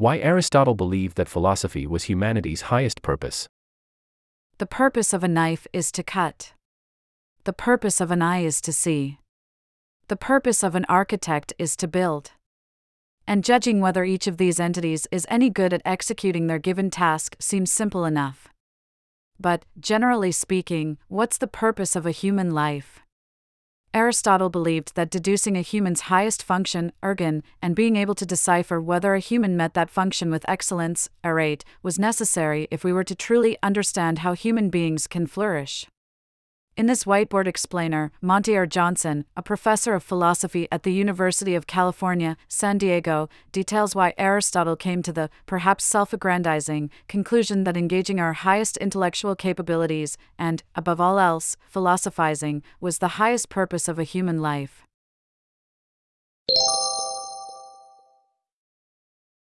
Why Aristotle believed that philosophy was humanity's highest purpose. The purpose of a knife is to cut. The purpose of an eye is to see. The purpose of an architect is to build. And judging whether each of these entities is any good at executing their given task seems simple enough. But, generally speaking, what's the purpose of a human life? Aristotle believed that deducing a human's highest function, ergon, and being able to decipher whether a human met that function with excellence, arete, was necessary if we were to truly understand how human beings can flourish. In this whiteboard explainer, Monte R. Johnson, a professor of philosophy at the University of California, San Diego, details why Aristotle came to the, perhaps self aggrandizing, conclusion that engaging our highest intellectual capabilities, and, above all else, philosophizing, was the highest purpose of a human life.